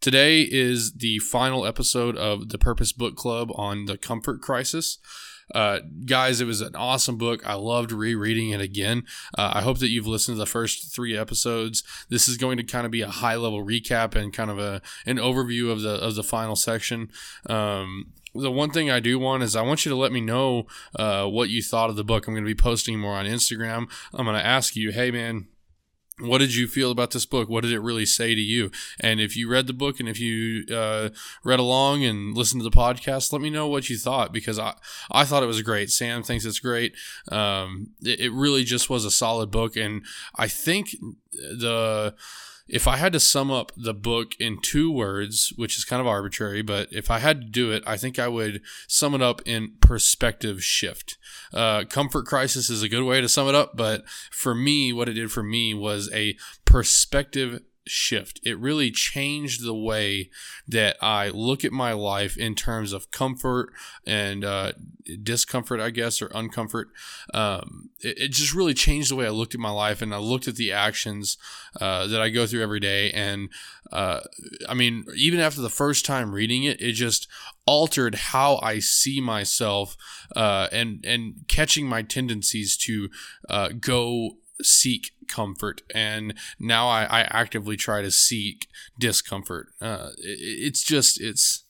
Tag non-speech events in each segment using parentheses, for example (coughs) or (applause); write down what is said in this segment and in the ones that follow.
Today is the final episode of the Purpose Book Club on the comfort crisis. Uh, guys, it was an awesome book. I loved rereading it again. Uh, I hope that you've listened to the first three episodes. This is going to kind of be a high level recap and kind of a an overview of the of the final section. Um, the one thing I do want is I want you to let me know uh, what you thought of the book. I'm going to be posting more on Instagram. I'm going to ask you, hey man, what did you feel about this book? What did it really say to you? And if you read the book and if you uh, read along and listened to the podcast, let me know what you thought because I, I thought it was great. Sam thinks it's great. Um, it, it really just was a solid book. And I think the if I had to sum up the book in two words, which is kind of arbitrary, but if I had to do it, I think I would sum it up in perspective shift. Uh, comfort crisis is a good way to sum it up, but for me, what it did for me was a perspective shift. It really changed the way that I look at my life in terms of comfort and uh, discomfort, I guess, or uncomfort. Um, it, it, just really changed the way I looked at my life and I looked at the actions uh, that I go through every day. And uh, I mean, even after the first time reading it, it just altered how I see myself uh, and and catching my tendencies to uh, go seek comfort and now I, I actively try to seek discomfort. Uh, it, it's just it's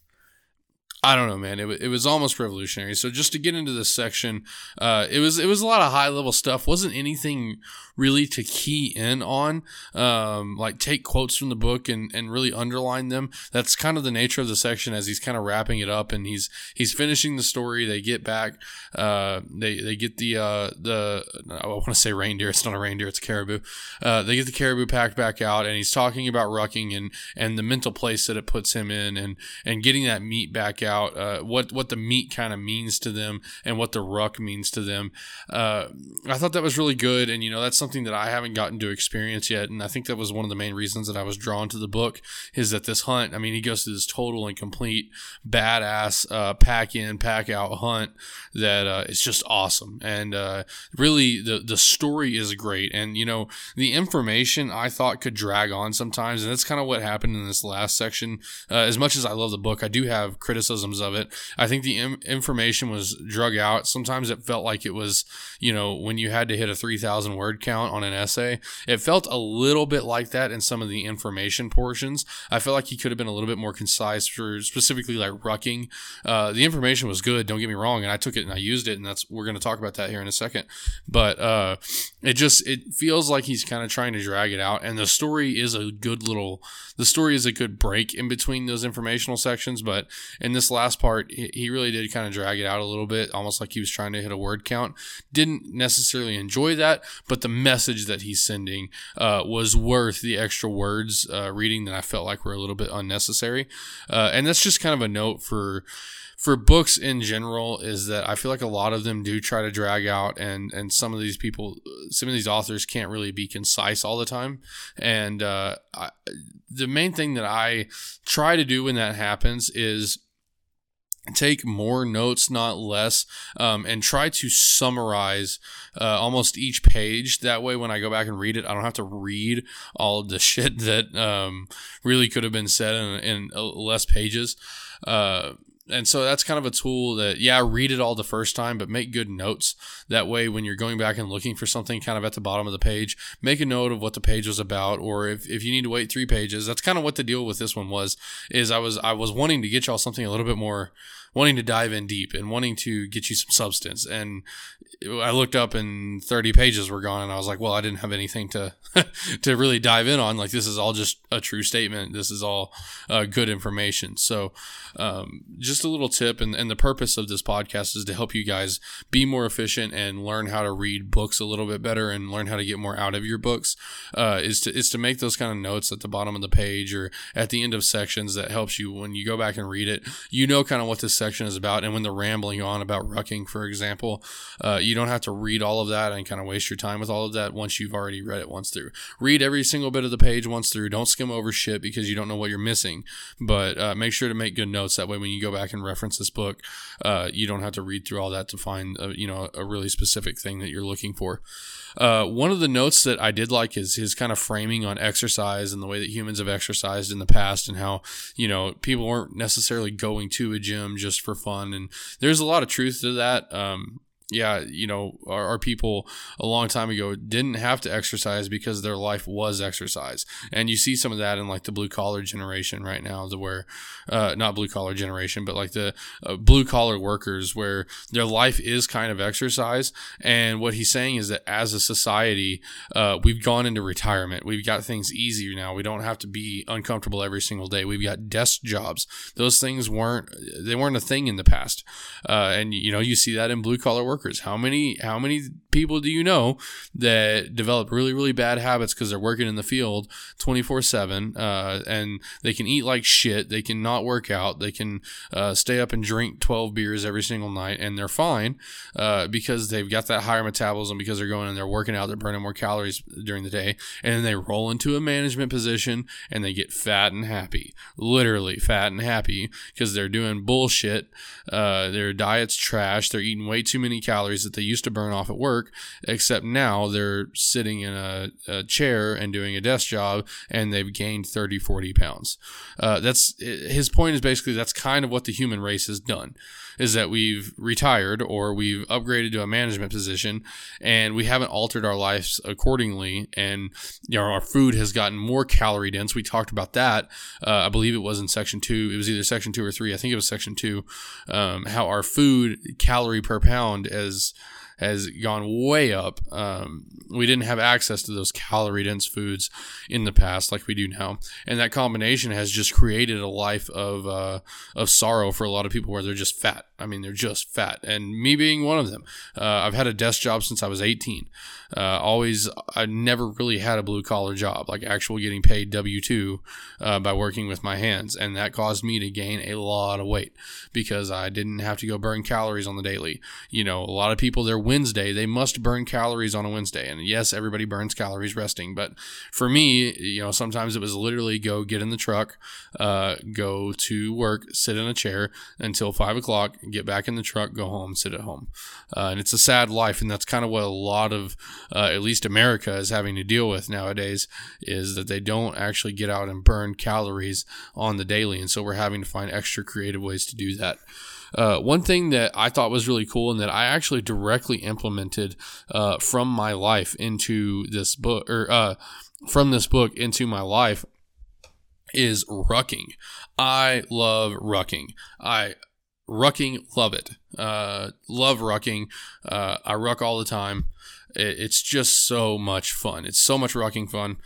I don't know, man. It, it was almost revolutionary. So just to get into this section, uh, it was it was a lot of high level stuff. wasn't anything really to key in on, um, like take quotes from the book and, and really underline them. That's kind of the nature of the section as he's kind of wrapping it up and he's he's finishing the story. They get back, uh, they they get the uh, the I want to say reindeer. It's not a reindeer. It's a caribou. Uh, they get the caribou packed back out and he's talking about rucking and and the mental place that it puts him in and and getting that meat back out. Uh, what what the meat kind of means to them and what the ruck means to them. Uh, I thought that was really good and you know that's something that I haven't gotten to experience yet, and I think that was one of the main reasons that I was drawn to the book. Is that this hunt? I mean, he goes through this total and complete badass uh, pack in, pack out hunt that uh, is just awesome, and uh, really the the story is great, and you know the information I thought could drag on sometimes, and that's kind of what happened in this last section. Uh, as much as I love the book, I do have criticisms of it. I think the Im- information was drug out. Sometimes it felt like it was, you know, when you had to hit a three thousand word count on an essay. It felt a little bit like that in some of the information portions. I felt like he could have been a little bit more concise for specifically like rucking. Uh, the information was good, don't get me wrong, and I took it and I used it, and that's we're going to talk about that here in a second. But uh, it just it feels like he's kind of trying to drag it out, and the story is a good little. The story is a good break in between those informational sections, but in this last part, he really did kind of drag it out a little bit, almost like he was trying to hit a word count. Didn't necessarily enjoy that, but the message that he's sending uh, was worth the extra words uh, reading that I felt like were a little bit unnecessary. Uh, and that's just kind of a note for for books in general is that I feel like a lot of them do try to drag out and and some of these people some of these authors can't really be concise all the time and uh, I, the main thing that I try to do when that happens is take more notes, not less, um, and try to summarize uh, almost each page. That way, when I go back and read it, I don't have to read all the (laughs) shit that um, really could have been said in, in uh, less pages. Uh, and so that's kind of a tool that yeah read it all the first time but make good notes that way when you're going back and looking for something kind of at the bottom of the page make a note of what the page was about or if, if you need to wait three pages that's kind of what the deal with this one was is i was i was wanting to get y'all something a little bit more wanting to dive in deep and wanting to get you some substance. And I looked up and 30 pages were gone and I was like, well, I didn't have anything to, (laughs) to really dive in on. Like, this is all just a true statement. This is all uh, good information. So, um, just a little tip. And, and the purpose of this podcast is to help you guys be more efficient and learn how to read books a little bit better and learn how to get more out of your books. Uh, is to, is to make those kind of notes at the bottom of the page or at the end of sections that helps you when you go back and read it. You know, kind of what this section is about. And when they're rambling on about rucking, for example, uh, you don't have to read all of that and kind of waste your time with all of that once you've already read it once through. Read every single bit of the page once through. Don't skim over shit because you don't know what you're missing. But uh, make sure to make good notes. That way, when you go back and reference this book, uh, you don't have to read through all that to find a, you know a really specific thing that you're looking for. Uh, one of the notes that I did like is his kind of framing on exercise and the way that humans have exercised in the past and how, you know, people weren't necessarily going to a gym just for fun. And there's a lot of truth to that. Um, yeah, you know, our, our, people a long time ago didn't have to exercise because their life was exercise. And you see some of that in like the blue collar generation right now, the where, uh, not blue collar generation, but like the uh, blue collar workers where their life is kind of exercise. And what he's saying is that as a society, uh, we've gone into retirement. We've got things easier now. We don't have to be uncomfortable every single day. We've got desk jobs. Those things weren't, they weren't a thing in the past. Uh, and, you know, you see that in blue collar work workers. How many how many people do you know that develop really really bad habits because they're working in the field 24 uh, 7 and they can eat like shit they can not work out they can uh, stay up and drink 12 beers every single night and they're fine uh, because they've got that higher metabolism because they're going and they're working out they're burning more calories during the day and then they roll into a management position and they get fat and happy literally fat and happy because they're doing bullshit uh, their diet's trash they're eating way too many calories that they used to burn off at work, except now they're sitting in a, a chair and doing a desk job and they've gained 30, 40 pounds. Uh, that's his point is basically that's kind of what the human race has done is that we've retired or we've upgraded to a management position and we haven't altered our lives accordingly. And you know, our food has gotten more calorie dense. We talked about that. Uh, I believe it was in section two. It was either section two or three. I think it was section two. Um, how our food calorie per pound as has gone way up. Um, we didn't have access to those calorie dense foods in the past like we do now, and that combination has just created a life of uh, of sorrow for a lot of people where they're just fat. I mean, they're just fat, and me being one of them. Uh, I've had a desk job since I was 18. Uh, always, I never really had a blue collar job, like actual getting paid W two uh, by working with my hands, and that caused me to gain a lot of weight because I didn't have to go burn calories on the daily. You know, a lot of people their Wednesday they must burn calories on a Wednesday, and yes, everybody burns calories resting, but for me, you know, sometimes it was literally go get in the truck, uh, go to work, sit in a chair until five o'clock get back in the truck, go home, sit at home. Uh, and it's a sad life, and that's kind of what a lot of, uh, at least America, is having to deal with nowadays, is that they don't actually get out and burn calories on the daily, and so we're having to find extra creative ways to do that. Uh, one thing that I thought was really cool and that I actually directly implemented uh, from my life into this book, or uh, from this book into my life, is rucking. I love rucking. I rucking, love it. Uh, love rucking. Uh, I ruck all the time. it's just so much fun. It's so much rucking fun.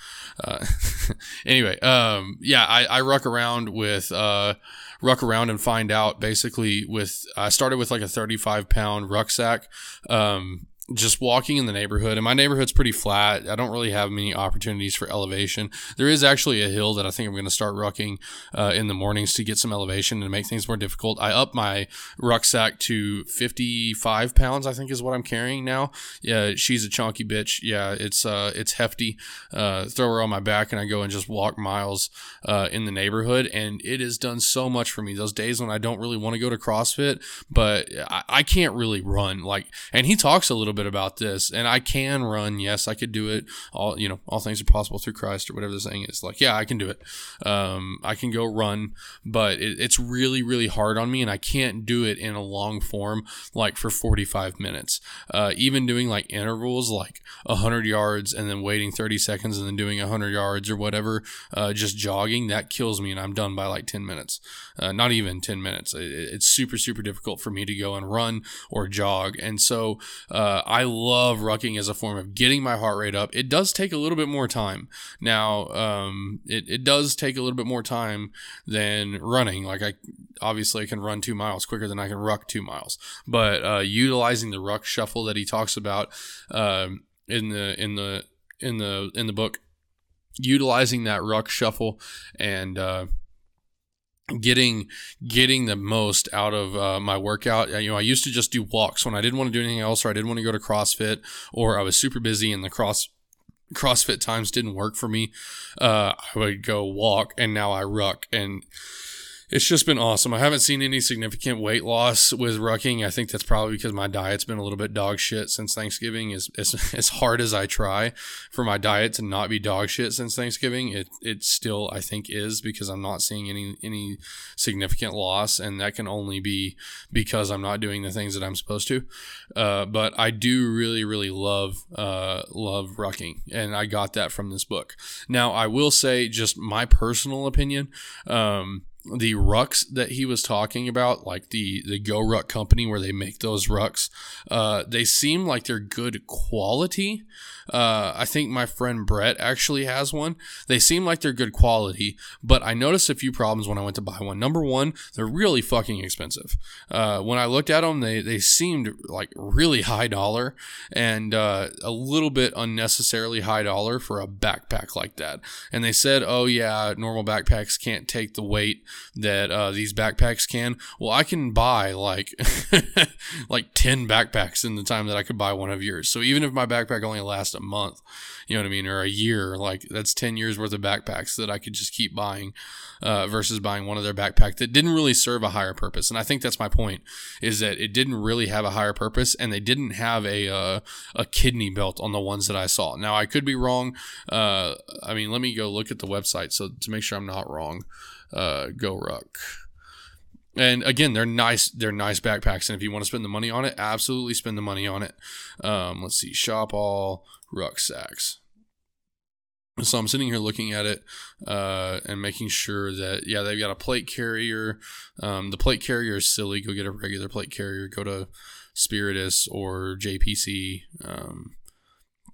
Uh, (laughs) anyway, um, yeah, I, I ruck around with uh, ruck around and find out basically with I started with like a 35 pound rucksack. Um, just walking in the neighborhood, and my neighborhood's pretty flat. I don't really have many opportunities for elevation. There is actually a hill that I think I'm going to start rucking uh, in the mornings to get some elevation and make things more difficult. I up my rucksack to 55 pounds, I think is what I'm carrying now. Yeah, she's a chunky bitch. Yeah, it's uh, it's hefty. Uh, throw her on my back, and I go and just walk miles uh, in the neighborhood, and it has done so much for me. Those days when I don't really want to go to CrossFit, but I, I can't really run. Like, and he talks a little bit about this. And I can run. Yes, I could do it. All you know, all things are possible through Christ, or whatever the saying is. Like, yeah, I can do it. Um, I can go run, but it, it's really, really hard on me, and I can't do it in a long form like for 45 minutes. Uh, even doing like intervals, like 100 yards, and then waiting 30 seconds, and then doing 100 yards or whatever, uh, just jogging, that kills me, and I'm done by like 10 minutes. Uh, not even 10 minutes. It, it's super, super difficult for me to go and run or jog. And so uh, I love rucking as a form of getting my heart rate up. It does take a little bit more time. Now, um, it, it does take a little bit more time than running. Like I obviously I can run two miles quicker than I can ruck two miles. But uh, utilizing the ruck shuffle that he talks about um, in the in the in the in the book, utilizing that ruck shuffle and uh, getting getting the most out of uh, my workout. You know i used to just do walks when i didn't want to do anything else or i didn't want to go to crossfit or i was super busy and the cross crossfit times didn't work for me uh, i would go walk and now i ruck and it's just been awesome. I haven't seen any significant weight loss with rucking. I think that's probably because my diet's been a little bit dog shit since Thanksgiving. As, as, (laughs) as hard as I try for my diet to not be dog shit since Thanksgiving, it, it still, I think, is because I'm not seeing any, any significant loss. And that can only be because I'm not doing the things that I'm supposed to. Uh, but I do really, really love, uh, love rucking. And I got that from this book. Now, I will say, just my personal opinion, um, the rucks that he was talking about, like the the GoRuck company where they make those rucks, uh, they seem like they're good quality. Uh, I think my friend Brett actually has one. They seem like they're good quality, but I noticed a few problems when I went to buy one. Number one, they're really fucking expensive. Uh, when I looked at them, they they seemed like really high dollar and uh, a little bit unnecessarily high dollar for a backpack like that. And they said, "Oh yeah, normal backpacks can't take the weight." That uh, these backpacks can. Well, I can buy like (laughs) like ten backpacks in the time that I could buy one of yours. So even if my backpack only lasts a month, you know what I mean, or a year, like that's ten years worth of backpacks that I could just keep buying, uh, versus buying one of their backpack that didn't really serve a higher purpose. And I think that's my point is that it didn't really have a higher purpose, and they didn't have a uh, a kidney belt on the ones that I saw. Now I could be wrong. Uh, I mean, let me go look at the website so to make sure I'm not wrong uh, Ruck, And again, they're nice. They're nice backpacks, and if you want to spend the money on it, absolutely spend the money on it. Um, let's see, shop all rucksacks. So I'm sitting here looking at it uh, and making sure that yeah they've got a plate carrier. Um, the plate carrier is silly. Go get a regular plate carrier. Go to Spiritus or JPC. Um,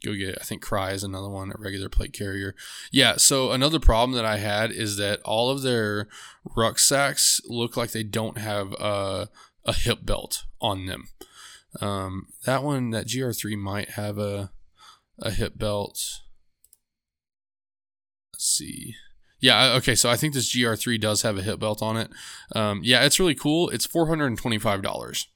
go get I think Crye is another one, a regular plate carrier. Yeah, so another problem that I had is that all of their rucksacks look like they don't have a, a hip belt on them. Um, that one, that GR3 might have a a hip belt. Let's see. Yeah, okay, so I think this GR3 does have a hip belt on it. Um, yeah, it's really cool. It's $425.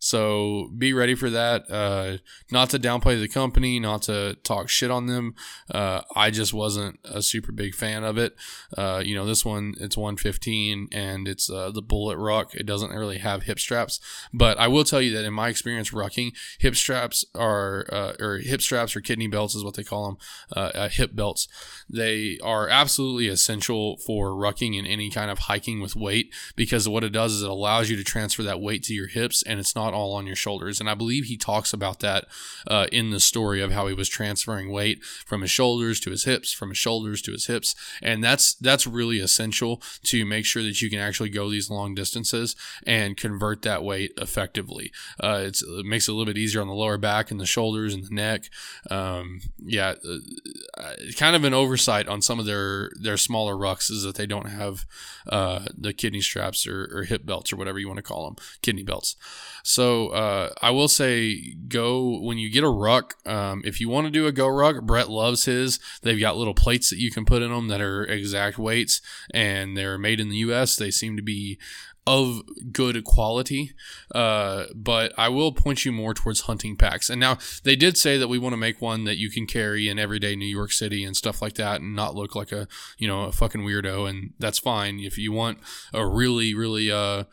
So be ready for that. Uh, not to downplay the company, not to talk shit on them. Uh, I just wasn't a super big fan of it. Uh, you know, this one it's 115 and it's uh, the Bullet Ruck. It doesn't really have hip straps, but I will tell you that in my experience rucking, hip straps are uh, or hip straps or kidney belts is what they call them, uh, hip belts. They are absolutely essential for rucking and any kind of hiking with weight because what it does is it allows you to transfer that weight to your hips and it's not not all on your shoulders. And I believe he talks about that uh, in the story of how he was transferring weight from his shoulders to his hips, from his shoulders to his hips, and that's that's really essential to make sure that you can actually go these long distances and convert that weight effectively. Uh, it makes it a little bit easier on the lower back and the shoulders and the neck. Um, yeah, uh, uh, kind of an oversight on some of their their smaller rucks is that they don't have uh, the kidney straps or, or hip belts or whatever you want to call them, kidney belts. So uh, I will say, go when you get a ruck. Um, if you want to do a GoRuck, Brett loves his. They've got little plates that you can put in them that are exact weights, and they're made in the U.S. They seem to be of good quality. Uh, but I will point you more towards hunting packs. And now they did say that we want to make one that you can carry in everyday New York City and stuff like that, and not look like a you know a fucking weirdo. And that's fine if you want a really really uh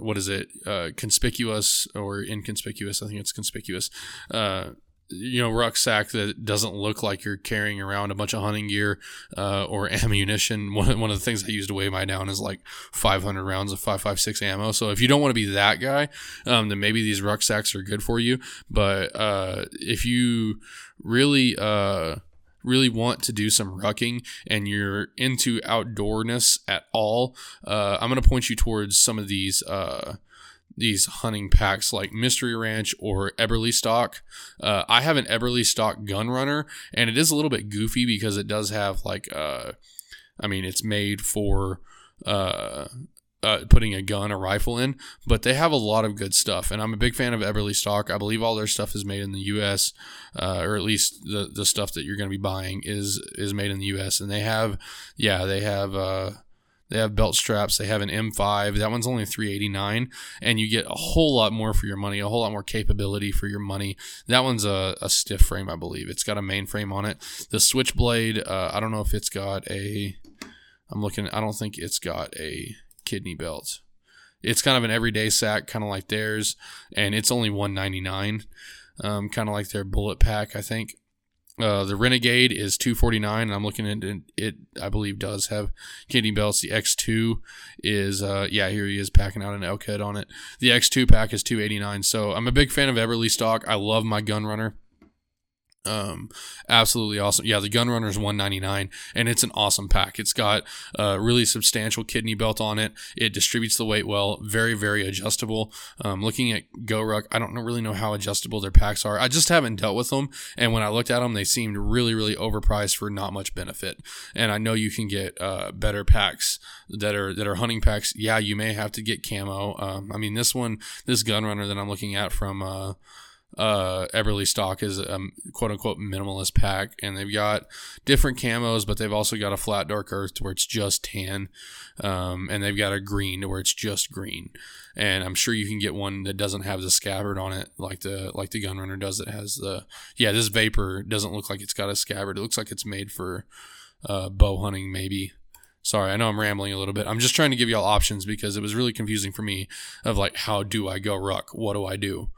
what is it? Uh, conspicuous or inconspicuous? I think it's conspicuous. Uh, you know rucksack that doesn't look like you're carrying around a bunch of hunting gear uh, or (laughs) ammunition. One, one of the things I use to weigh my down is like 500 rounds of 556 ammo. So if you don't want to be that guy, um, then maybe these rucksacks are good for you. But uh, if you really uh, really want to do some rucking and you're into outdoorness at all, uh, I'm going to point you towards some of these uh, these hunting packs like Mystery Ranch or Eberlestock. Uh, I have an Eberlestock gun runner, and it is a little bit goofy because it does have like, uh, I mean, it's made for uh, uh, putting a gun, a rifle in, but they have a lot of good stuff. And I'm a big fan of Eberlestock. I believe all their stuff is made in the U.S., uh, or at least the the stuff that you're going to be buying is is made in the U.S. And they have, yeah, they have. Uh, they have belt straps. They have an M5. That one's only 389 and you get a whole lot more for your money, a whole lot more capability for your money. That one's a, a stiff frame, I believe. It's got a mainframe on it. The Switchblade, uh, I don't know if it's got a. I'm looking. I don't think it's got a kidney belt. It's kind of an everyday sack, kind of like theirs, and it's only 199, um, kind of like their bullet pack, I think. Uh, the Renegade is 249, and I'm looking at it, it. I believe does have kidney belts. The X2 is, uh, yeah, here he is packing out an elk head on it. The X2 pack is 289. So I'm a big fan of Eberlestock. I love my gun runner. Um, absolutely awesome. Yeah, the Gunrunner is 199 and it's an awesome pack. It's got a really substantial kidney belt on it. It distributes the weight well, very, very adjustable. Um, looking at GoRuck, I don't really know how adjustable their packs are. I just haven't dealt with them. And when I looked at them, they seemed really, really overpriced for not much benefit. And I know you can get, uh, better packs that are, that are hunting packs. Yeah, you may have to get camo. Um, I mean, this one, this Gunrunner that I'm looking at from, uh, uh, Eberlestock is a quote unquote minimalist pack, and they've got different camos, but they've also got a flat dark earth to where it's just tan, um, and they've got a green to where it's just green. And I'm sure you can get one that doesn't have the scabbard on it, like the like the Gunrunner does. That has the yeah. This Vapor doesn't look like it's got a scabbard. It looks like it's made for uh, bow hunting, maybe. Sorry, I know I'm rambling a little bit. I'm just trying to give y'all options because it was really confusing for me of like, how do I go ruck? What do I do?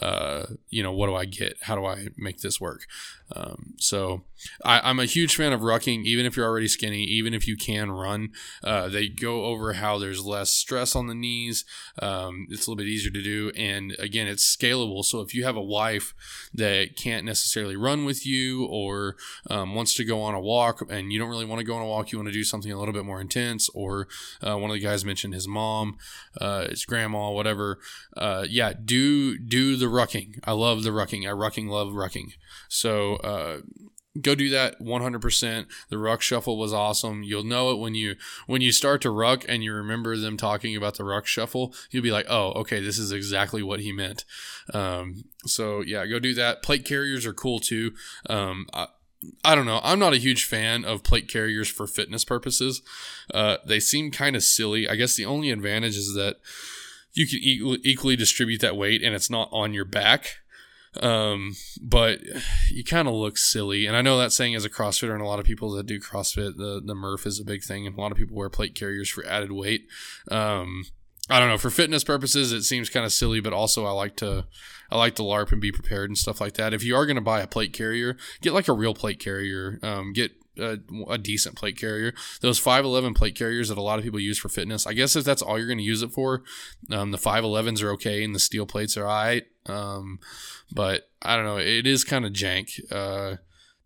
Uh, you know, what do I get? How do I make this work? Um, so I, am a huge fan of rucking, even if you're already skinny, even if you can run. Uh, they go over how there's less stress on the knees. Um, it's a little bit easier to do. And again, it's scalable. So if you have a wife that can't necessarily run with you or um, wants to go on a walk and you don't really want to go on a walk, you want to do something a little bit more intense, or uh, one of the guys mentioned his mom, uh, his grandma, whatever. Uh, yeah, do do the rucking. I love the rucking. I rucking love rucking. So uh, go do that 100% the ruck shuffle was awesome you'll know it when you when you start to ruck and you remember them talking about the ruck shuffle you'll be like oh okay this is exactly what he meant um, so yeah go do that plate carriers are cool too um, I, I don't know. I'm not a huge fan of plate carriers for fitness purposes. Uh, they seem kind of silly. I guess the only advantage is that you can equally distribute that weight and it's not on your back. Um, but you kind of look silly. And I know that saying as a CrossFitter and a lot of people that do CrossFit, the, the Murph is a big thing. And a lot of people wear plate carriers for added weight. Um, I don't know. For fitness purposes, it seems kind of silly, but also I like to, I like to LARP and be prepared and stuff like that. If you are going to buy a plate carrier, get like a real plate carrier. Um, get a, a, decent plate carrier. Those 511 plate carriers that a lot of people use for fitness. I guess if that's all you're going to use it for, um, the 511s are okay and the steel plates are alright. Um, but I don't know. It is kind of jank. Uh,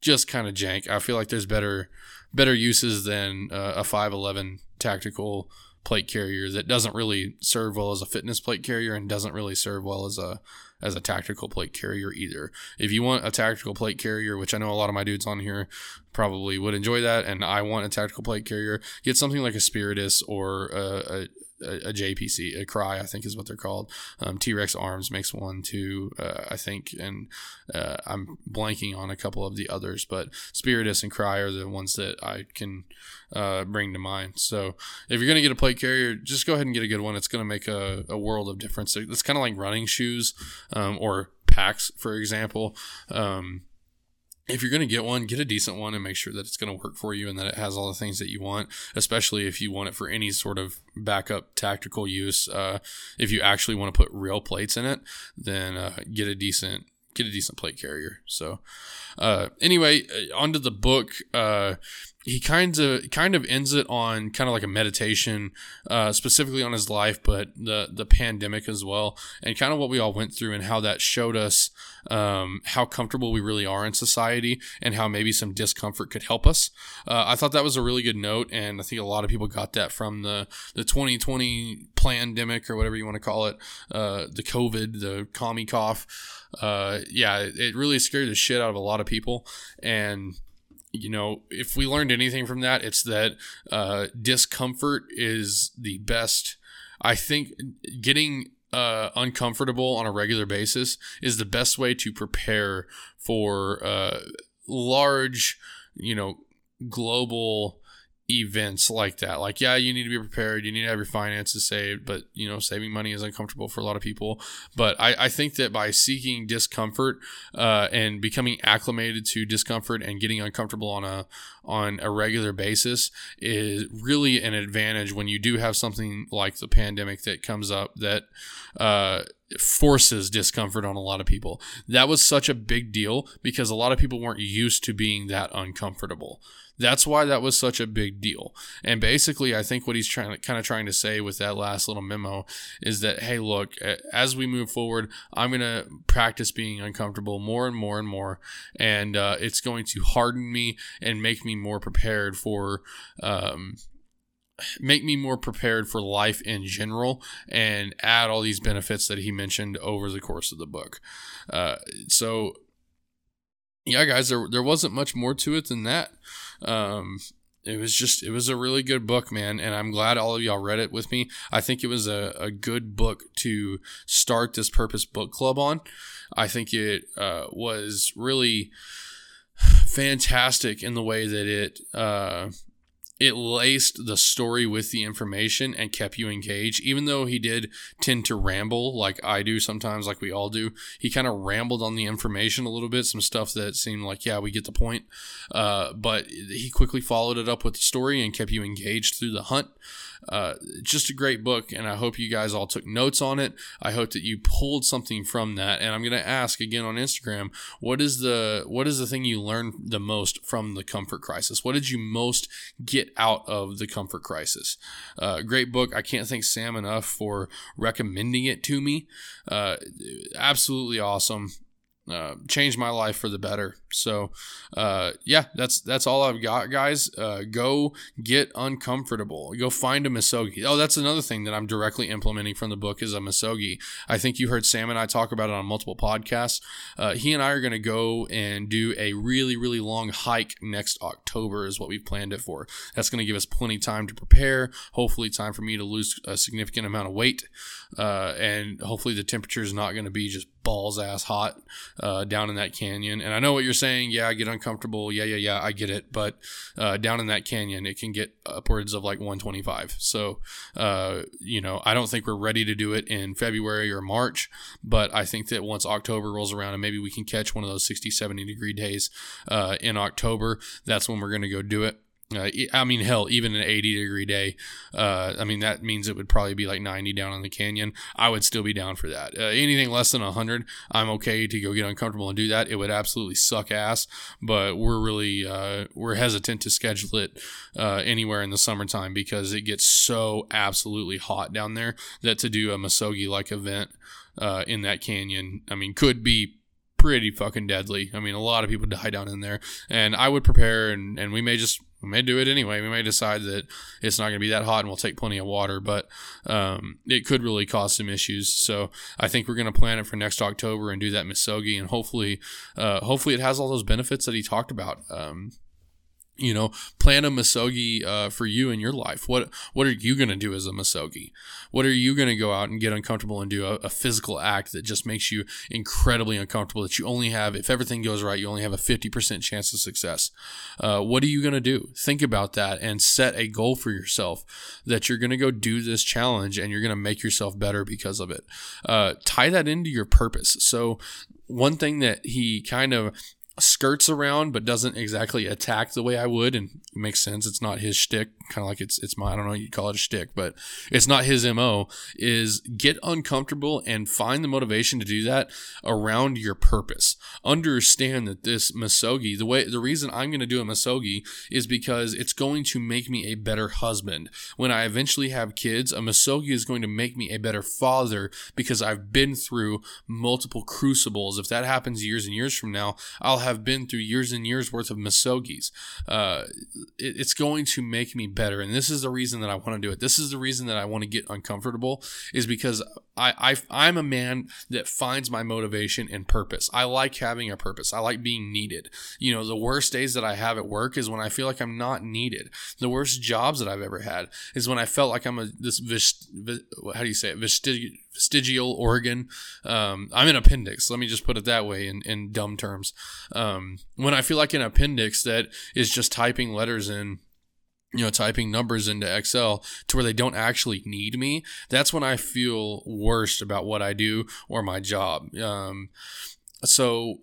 just kind of jank. I feel like there's better better uses than uh, a 511 tactical plate carrier that doesn't really serve well as a fitness plate carrier and doesn't really serve well as a as a tactical plate carrier either. If you want a tactical plate carrier, which I know a lot of my dudes on here probably would enjoy that, and I want a tactical plate carrier, get something like a Spiritus or a, a a, JPC, a Crye, I think is what they're called. Um, T Rex Arms makes one too, uh, I think, and uh, I'm blanking on a couple of the others, but Spiritus and Crye are the ones that I can uh, bring to mind. So if you're gonna get a plate carrier, just go ahead and get a good one. It's gonna make a, a world of difference. It's kind of like running shoes um, or packs, for example. Um, if you're going to get one, get a decent one and make sure that it's going to work for you and that it has all the things that you want, especially if you want it for any sort of backup tactical use. Uh, if you actually want to put real plates in it, then uh, get a decent get a decent plate carrier. So, uh, anyway, uh, onto the book. Uh, he kind of kind of ends it on kind of like a meditation, uh, specifically on his life, but the the pandemic as well, and kind of what we all went through and how that showed us um, how comfortable we really are in society and how maybe some discomfort could help us. Uh, I thought that was a really good note, and I think a lot of people got that from the the 2020 pandemic or whatever you want to call it, uh, the COVID, the commie cough. Uh, yeah, it really scared the shit out of a lot of people, and you know, if we learned anything from that, it's that uh, discomfort is the best. I think getting uh, uncomfortable on a regular basis is the best way to prepare for uh, large, you know, global events like that. Like, yeah, you need to be prepared. You need to have your finances saved, but you know, saving money is uncomfortable for a lot of people. But I, I think that by seeking discomfort uh, and becoming acclimated to discomfort and getting uncomfortable on a on a regular basis is really an advantage when you do have something like the pandemic that comes up that uh, forces discomfort on a lot of people. That was such a big deal because a lot of people weren't used to being that uncomfortable. That's why that was such a big deal. And basically, I think what he's trying to kind of trying to say with that last little memo is that hey, look, as we move forward, I'm going to practice being uncomfortable more and more and more, and uh, it's going to harden me and make me more prepared for. Um, make me more prepared for life in general and add all these benefits that he mentioned over the course of the book. Uh, so yeah, guys, there there wasn't much more to it than that. Um, it was just it was a really good book man and i'm glad all of y'all read it with me i think it was a, a good book to start this purpose book club on i think it uh, was really fantastic in the way that it uh, it laced the story with the information and kept you engaged. Even though he did tend to ramble, like I do sometimes, like we all do, he kind of rambled on the information a little bit, some stuff that seemed like, yeah, we get the point. Uh, but he quickly followed it up with the story and kept you engaged through the hunt. Uh, just a great book, and I hope you guys all took notes on it. I hope that you pulled something from that. And I'm going to ask again on Instagram, what is the what is the thing you learned the most from the comfort crisis? What did you most get out of the comfort crisis? Uh, great book. I can't thank Sam enough for recommending it to me. Uh, absolutely awesome uh, changed my life for the better. So, uh, yeah, that's that's all I've got, guys. Uh, go get uncomfortable. Go find a misogi. Oh, that's another thing that I'm directly implementing from the book is a misogi. I think you heard Sam and I talk about it on multiple podcasts. Uh, he and I are going to go and do a really really long hike next October is what we've planned it for. That's going to give us plenty time to prepare. Hopefully, time for me to lose a significant amount of weight, uh, and hopefully the temperature is not going to be just balls ass hot uh, down in that canyon. And I know what you're saying. Yeah, I get uncomfortable. Yeah, yeah, yeah, I get it. But uh, down in that canyon, it can get upwards of like 125. So, uh, you know, I don't think we're ready to do it in February or March. But I think that once October rolls around and maybe we can catch one of those 60, 70 degree days uh, in October, that's when we're going to go do it. Uh, I mean, hell, even an 80 degree day, uh, I mean, that means it would probably be like 90 down in the canyon. I would still be down for that. Uh, anything less than 100, I'm okay to go get uncomfortable and do that. It would absolutely suck ass, but we're really, uh, we're hesitant to schedule it uh, anywhere in the summertime because it gets so absolutely hot down there that to do a Misogi like event uh, in that canyon, I mean, could be pretty fucking deadly. I mean, a lot of people die down in there, and I would prepare, and, and we may just we may do it anyway. We may decide that it's not going to be that hot and we'll take plenty of water, but um, it could really cause some issues. So I think we're going to plan it for next October and do that Misogi, and hopefully, uh, hopefully it has all those benefits that he talked about. Um, you know plan a misogi uh, for you in your life. What what are you going to do as a misogi what are you going to go out and get uncomfortable and do a, a, physical act that just makes you incredibly uncomfortable that you only have if everything goes right you only have a 50% chance of success? Uh, what are you going to do? Think about that and set a goal for yourself that you're going to go do this challenge and you're going to make yourself better because of it. Uh, tie that into your purpose. So one thing that he kind of skirts around but doesn't exactly attack the way I would, and it makes sense. It's not his shtick, kind of like it's it's my I don't know you call it a shtick, but it's not his mo. Is get uncomfortable and find the motivation to do that around your purpose. Understand that this misogi, the way the reason I'm going to do a misogi is because it's going to make me a better husband. When I eventually have kids, a misogi is going to make me a better father because I've been through multiple crucibles. If that happens years and years from now, I'll have been through years and years worth of misogis. Uh, it, it's going to make me better, and this is the reason that I want to do it. This is the reason that I want to get uncomfortable is because I, I I'm a man that finds my motivation and purpose. I like having a purpose. I like being needed. You know, the worst days that I have at work is when I feel like I'm not needed. The worst jobs that I've ever had is when I felt like I'm a this how do you say it vestig, vestigial organ. Um, I'm an appendix. Let me just put it that way in in dumb terms. Um, when I feel like an appendix that is just typing letters in you know, typing numbers into Excel to where they don't actually need me, that's when I feel worst about what I do or my job. Um, so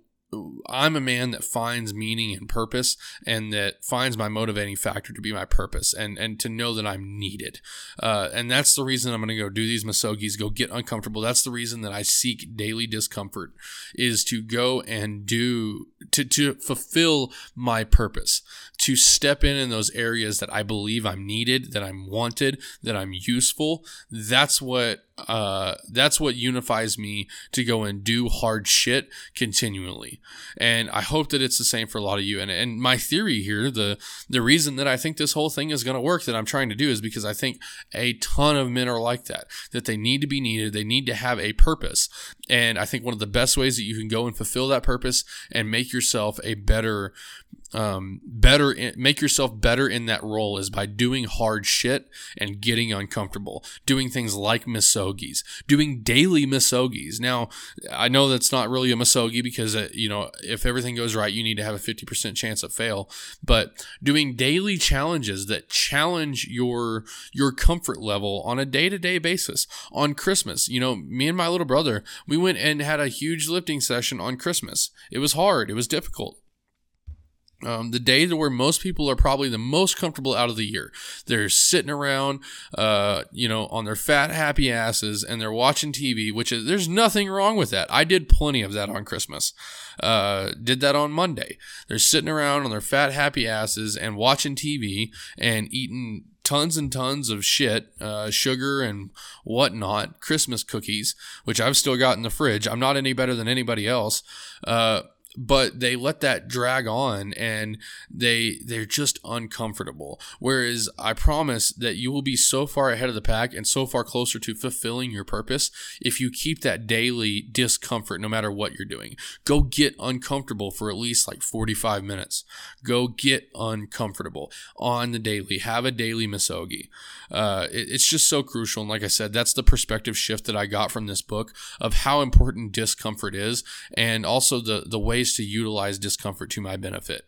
I'm a man that finds meaning and purpose and that finds my motivating factor to be my purpose and, and to know that I'm needed. Uh, and that's the reason I'm going to go do these misogis, go get uncomfortable. That's the reason that I seek daily discomfort is to go and do, to, to fulfill my purpose, to step in in those areas that I believe I'm needed, that I'm wanted, that I'm useful. That's what uh, that's what unifies me to go and do hard shit continually. And I hope that it's the same for a lot of you. And, and my theory here, the, the reason that I think this whole thing is going to work that I'm trying to do is because I think a ton of men are like that, that they need to be needed. They need to have a purpose. And I think one of the best ways that you can go and fulfill that purpose and make yourself a better um, better make yourself better in that role is by doing hard shit and getting uncomfortable doing things like misogis doing daily misogis now i know that's not really a misogi because uh, you know if everything goes right you need to have a 50% chance of fail but doing daily challenges that challenge your your comfort level on a day-to-day basis. On christmas you know me and my little brother we went and had a huge lifting session on christmas it was hard it was difficult um, the day where most people are probably the most comfortable out of the year. They're sitting around, uh, you know, on their fat, happy asses, and they're watching TV. Which is there's nothing wrong with that. I did plenty of that on Christmas. Uh, did that on Monday. They're sitting around on their fat, happy asses and watching TV and eating tons and tons of shit, uh, sugar and whatnot, Christmas cookies, which I've still got in the fridge. I'm not any better than anybody else. Uh, but they let that drag on and they they're just uncomfortable. Whereas i promise that you will be so far ahead of the pack and so far closer to fulfilling your purpose if you keep that daily discomfort no matter what you're doing. Go get uncomfortable for at least like 45 minutes. Go get uncomfortable on the daily. Have a daily misogi. Uh, it, it's just so crucial. And like i said that's the perspective shift that i got from this book of how important discomfort is and also the the way ways to utilize discomfort to my benefit.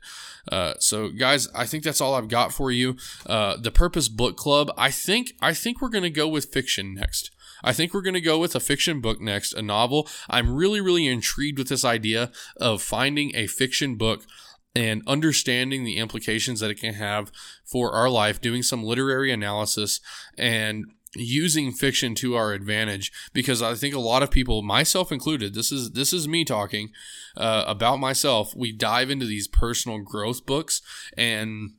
Uh, so, guys, I think that's all I've got for you. Uh, the Purpose Book Club. I think I think we're to go with fiction next. I think we're going to go with a fiction book next, a novel. I'm really, really intrigued with this idea of finding a fiction book and understanding the implications that it can have for our life, doing some literary analysis and using fiction to our advantage because I think a lot of people, myself included, this is this is me talking uh, about myself. We dive into these personal growth books and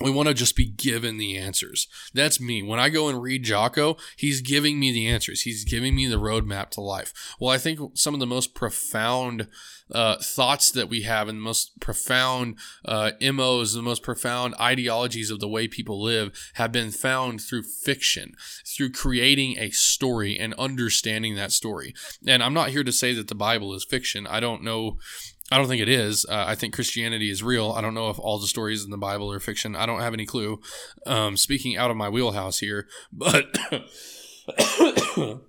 we want to just be given the answers. That's me. When I go and read Jocko, he's giving me the answers. He's giving me the roadmap to life. Well, I think some of the most profound uh, thoughts that we have and the most profound uh, MOs, the most profound ideologies of the way people live have been found through fiction, through creating a story and understanding that story. And I'm not here to say that the Bible is fiction. I don't know I don't think it is. Uh, I think Christianity is real. I don't know if all the stories in the Bible are fiction. I don't have any clue. Um, speaking out of my wheelhouse here, but (coughs)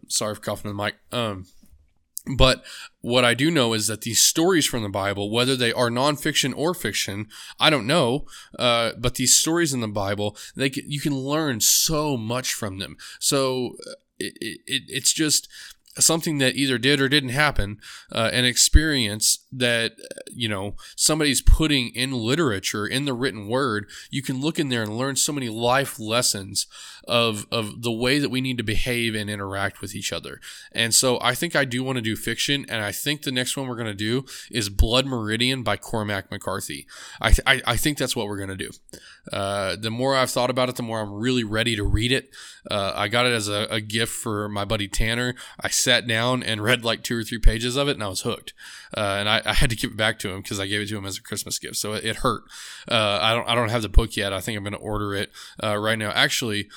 sorry for coughing in the mic. Um, but what I do know is that these stories from the Bible, whether they are nonfiction or fiction, I don't know. Uh, but these stories in the Bible, they can, you can learn so much from them. So uh, it, it, it's just something that either did or didn't happen, uh, an experience that you know somebody's putting in literature in the written word, you can look in there and learn so many life lessons of of the way that we need to behave and interact with each other. And so I think I do want to do fiction, and I think the next one we're going to do is Blood Meridian by Cormac McCarthy. I th- I, I, think that's what we're going to do. Uh, the more I've thought about it, the more I'm really ready to read it. Uh, I got it as a, a, gift for my buddy Tanner. I sat down and read like two or three pages of it, and I was hooked. Uh, and I, I, had to give it back to him because I gave it to him as a Christmas gift, so it, it hurt. Uh, I don't I don't have the book yet. I think I'm going to order it uh, right now. Actually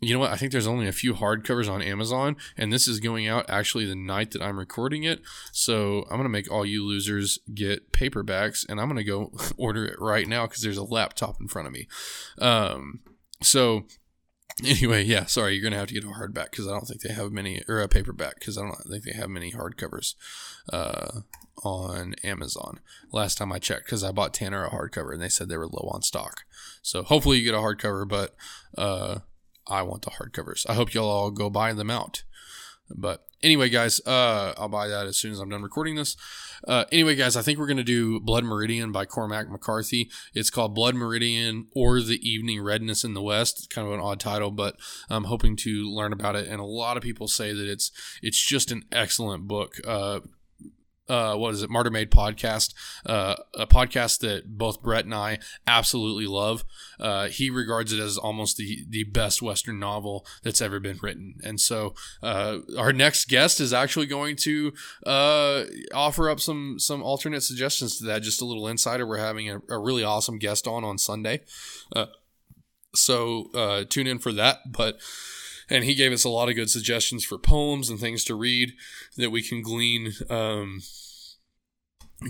you know what? I think there's only a few hardcovers on Amazon, and this is going out actually the night that I'm recording it. So I'm gonna make all you losers get paperbacks, and I'm gonna go (laughs) order it right now because there's a laptop in front of me. Um, so anyway, yeah, sorry, you're gonna have to get a hardback because I don't think they have many, or a paperback because I don't think they have many hardcovers uh, on Amazon. Last time I checked, because I bought Tanner a hardcover and they said they were low on stock. So hopefully you get a hardcover, but uh, I want the hardcovers. I hope y'all all go buy them out. But anyway, guys, uh, I'll buy that as soon as I'm done recording this. Uh, anyway, guys, I think we're going to do Blood Meridian by Cormac McCarthy. It's called Blood Meridian or The Evening Redness in the West. It's kind of an odd title, but I'm hoping to learn about it. And a lot of people say that it's it's just an excellent book. Uh, uh, what is it, Martyr Made podcast, uh, a podcast that both Brett and I absolutely love. Uh, he regards it as almost the the best Western novel that's ever been written, and so uh, our next guest is actually going to uh, offer up some some alternate suggestions to that. Just a little insider. We're having a, a really awesome guest on on Sunday, uh, so tune in for that. But and he gave us a lot of good suggestions for poems and things to read that we can glean um,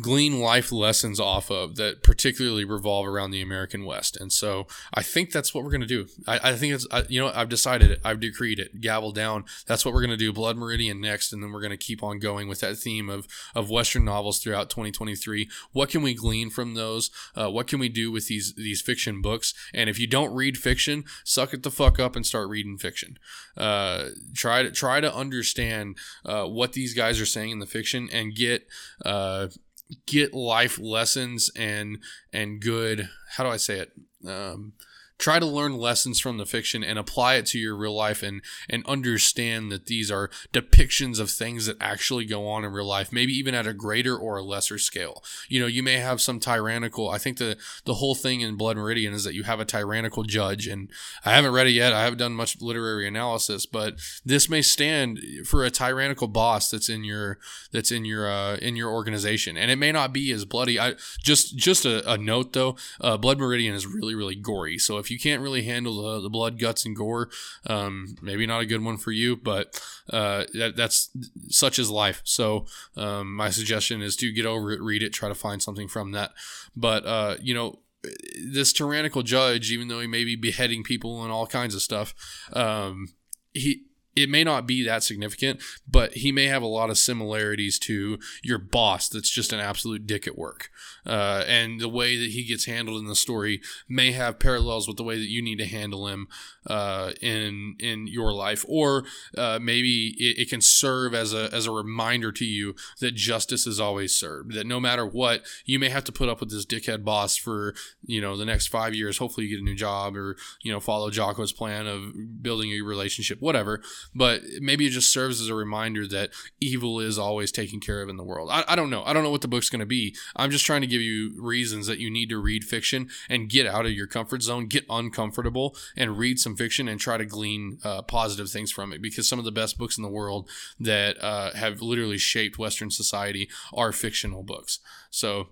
glean life lessons off of that particularly revolve around the American West. And so I think that's what we're going to do. I, I, think it's, I, you know, I've decided it. I've decreed it, gavel down. That's what we're going to do. Blood Meridian next. And then we're going to keep on going with that theme of, of Western novels throughout 2023. What can we glean from those? Uh, what can we do with these, these fiction books? And if you don't read fiction, suck it the fuck up and start reading fiction. Uh, try to, try to understand, uh, what these guys are saying in the fiction and get, uh, get life lessons and and good how do I say it? Um, try to learn lessons from the fiction and apply it to your real life and and understand that these are depictions of things that actually go on in real life maybe even at a greater or a lesser scale. You know you may have some tyrannical i think the the whole thing in blood meridian is that you have a tyrannical judge and i haven't read it yet i haven't done much literary analysis but this may stand for a tyrannical boss that's in your that's in your uh, in your organization. And it may not be as bloody. I just just a, a note though uh, blood meridian is really really gory. So if if you can't really handle the, the blood, guts, and gore, um, maybe not a good one for you. But uh, that, that's such is life. So um, my suggestion is to get over it, read it, try to find something from that. But uh, you know, this tyrannical judge, even though he may be beheading people and all kinds of stuff, um, he it may not be that significant, but he may have a lot of similarities to your boss that's just an absolute dick at work. Uh, and the way that he gets handled in the story may have parallels with the way that you need to handle him uh, in in your life, or uh, maybe it, it, can serve as a as a reminder to you that justice is always served. That no matter what, you may have to put up with this dickhead boss for you know the next five years. Hopefully, you get a new job, or you know follow Jocko's plan of building a relationship, whatever. But maybe it just serves as a reminder that evil is always taken care of in the world. I, I don't know. I don't know what the book's going to be. I'm just trying to give you reasons that you need to read fiction and get out of your comfort zone, get uncomfortable, and read some fiction and try to glean uh, positive things from it. Because some of the best books in the world that uh, have literally shaped Western society are fictional books. So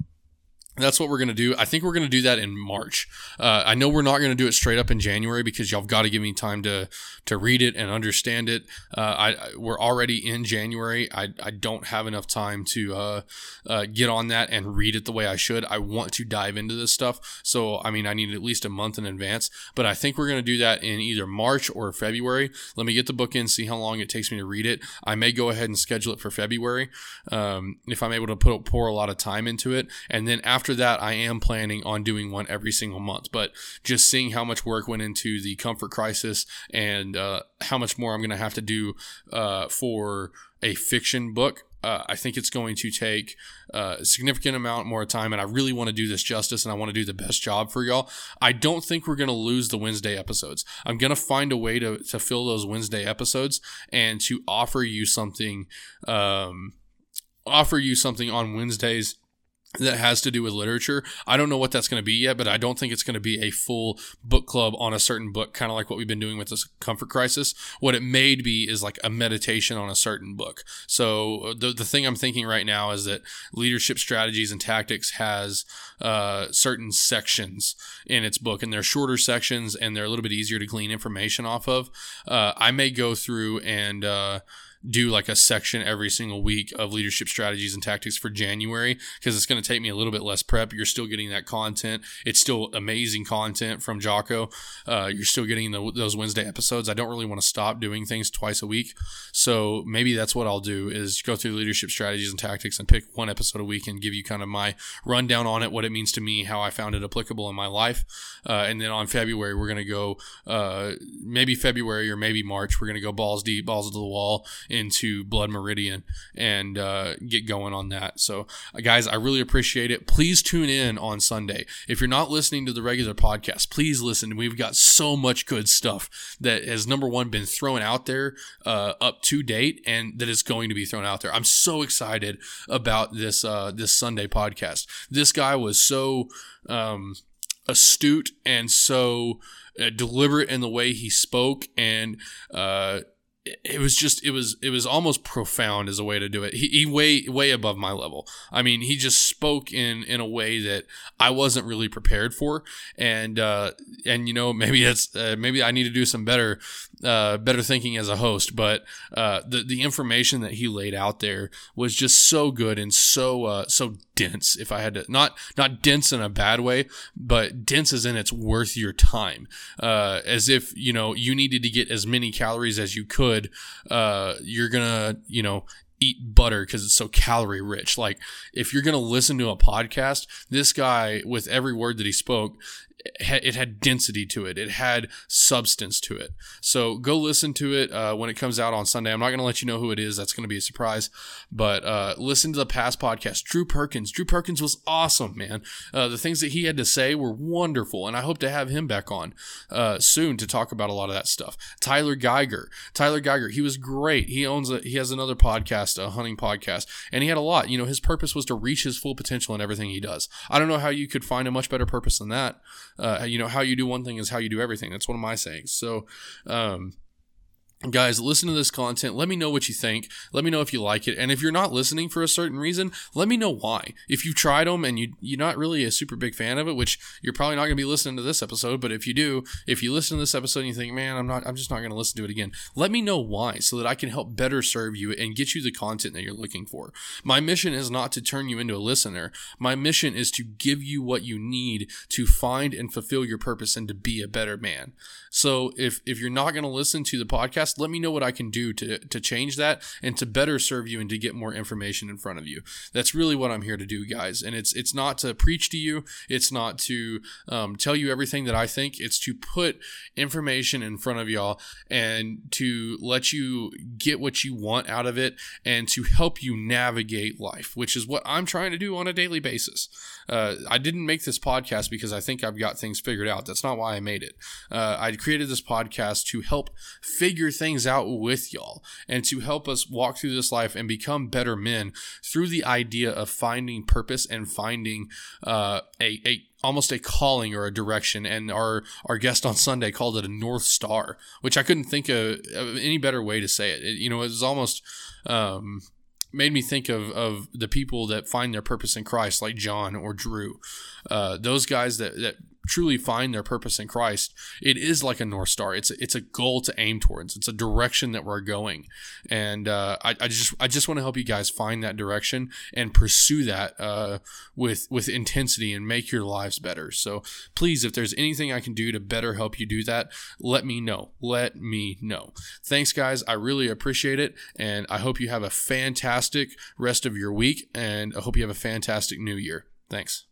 that's what we're going to do. I think we're going to do that in March. Uh, I know we're not going to do it straight up in January because y'all got to give me time to to read it and understand it. Uh, I we're already in January. I, I don't have enough time to uh, uh, get on that and read it the way I should. I want to dive into this stuff, so I mean I need at least a month in advance. But I think we're going to do that in either March or February. Let me get the book in, see how long it takes me to read it. I may go ahead and schedule it for February um, if I'm able to put pour a lot of time into it, and then after after that, I am planning on doing one every single month. But just seeing how much work went into the comfort crisis and uh, how much more I'm going to have to do uh, for a fiction book. Uh, I think it's going to take uh, a significant amount more time, and I really want to do this justice, and I want to do the best job for y'all. I don't think we're going to lose the Wednesday episodes. I'm going to find a way to, to fill those Wednesday episodes and to offer you something, um, offer you something on Wednesdays that has to do with literature. I don't know what that's going to be yet, but I don't think it's going to be a full book club on a certain book, kind of like what we've been doing with this comfort crisis. What it may be is like a meditation on a certain book. So uh, the, the thing I'm thinking right now is that leadership strategies and tactics has uh, certain sections in its book, and they're shorter sections and they're a little bit easier to glean information off of. Uh, I may go through and uh, do like a section every single week of leadership strategies and tactics for January because it's going to take me a little bit less prep. You're still getting that content. It's still amazing content from Jocko. Uh, you're still getting the, those Wednesday episodes. I don't really want to stop doing things twice a week. So maybe that's what I'll do is go through leadership strategies and tactics and pick one episode a week and give you kind of my rundown on it, what it means to me, how I found it applicable in my life. Uh, and then on February, we're going to go, uh, maybe February or maybe March, we're going to go balls deep, balls to the wall into Blood Meridian and uh, get going on that. So, uh, guys, I really appreciate it. Please tune in on Sunday. If you're not listening to the regular podcast, please listen. We've got so much good stuff that has number one been thrown out there uh, up to date, and that is going to be thrown out there. I'm so excited about this uh, this Sunday podcast. This guy was so um, astute and so uh, deliberate in the way he spoke and uh, it was just it was it was almost profound as a way to do it. He, he way way above my level. I mean, he just spoke in in a way that I wasn't really prepared for, and uh, and you know (laughs) maybe it's uh, maybe I need to do some better uh, better thinking as a host. But uh, the the information that he laid out there was just so good and so uh, so dense. If I had to not not dense in a bad way, but dense as in it's worth your time. Uh, as if you know you needed to get as many calories as you could uh, you're gonna, you know, eat butter because it's so calorie rich. Like if you're gonna listen to a podcast, this guy with every word that he spoke it had density to it. It had substance to it. So go listen to it uh, when it comes out on Sunday. I'm not going to let you know who it is. That's going to be a surprise. But uh, listen to the past podcast. Drew Perkins. Drew Perkins was awesome, man. Uh, the things that he had to say were wonderful, and I hope to have him back on uh, soon to talk about a lot of that stuff. Tyler Geiger. Tyler Geiger. He was great. He owns a. He has another podcast, a hunting podcast, and he had a lot. You know, his purpose was to reach his full potential in everything he does. I don't know how you could find a much better purpose than that uh, you know, how you do one thing is how you do everything. That's one of my sayings. So, um, guys listen to this content. Let me know what you think. Let me know if you like it. And if you're not listening for a certain reason let me know why. If you've tried them and you, you're not really a super big fan of it which you're probably not going to be listening to this episode but if you do if you listen to this episode and you think man i'm not i'm just not going to listen to it again let me know why so that i can help better serve you and get you the content that you're looking for. My mission is not to turn you into a listener. My mission is to give you what you need to find and fulfill your purpose and to be a better man. So if if you're not going to listen to the podcast, let me know what I can do to to change that and to better serve you and to get more information in front of you. That's really what I'm here to do, guys. And it's it's not to preach to you. It's not to um, tell you everything that I think. It's to put information in front of y'all and to let you get what you want out of it and to help you navigate life, which is what I'm trying to do on a daily basis. Uh, I didn't make this podcast because I think I've got things figured out. That's not why I made it. Uh, I created this podcast to help figure things out with y'all and to help us walk through this life and become better men through the idea of finding purpose and finding uh, a, a almost a calling or a direction and our our guest on sunday called it a north star which i couldn't think of, of any better way to say it, it you know it was almost um, made me think of, of the people that find their purpose in Christ, like John or Drew. Uh, those guys that, that truly find their purpose in Christ, it is like a north star. It's a, it's a goal to aim towards. It's a direction that we're going, and uh, I, I just I just want to help you guys find that direction and pursue that uh, with with intensity and make your lives better. So please, if there's anything I can do to better help you do that, let me know. Let me know. Thanks, guys. I really appreciate it, and I hope you have a fantastic rest of your week, and I hope you have a fantastic new year. Thanks.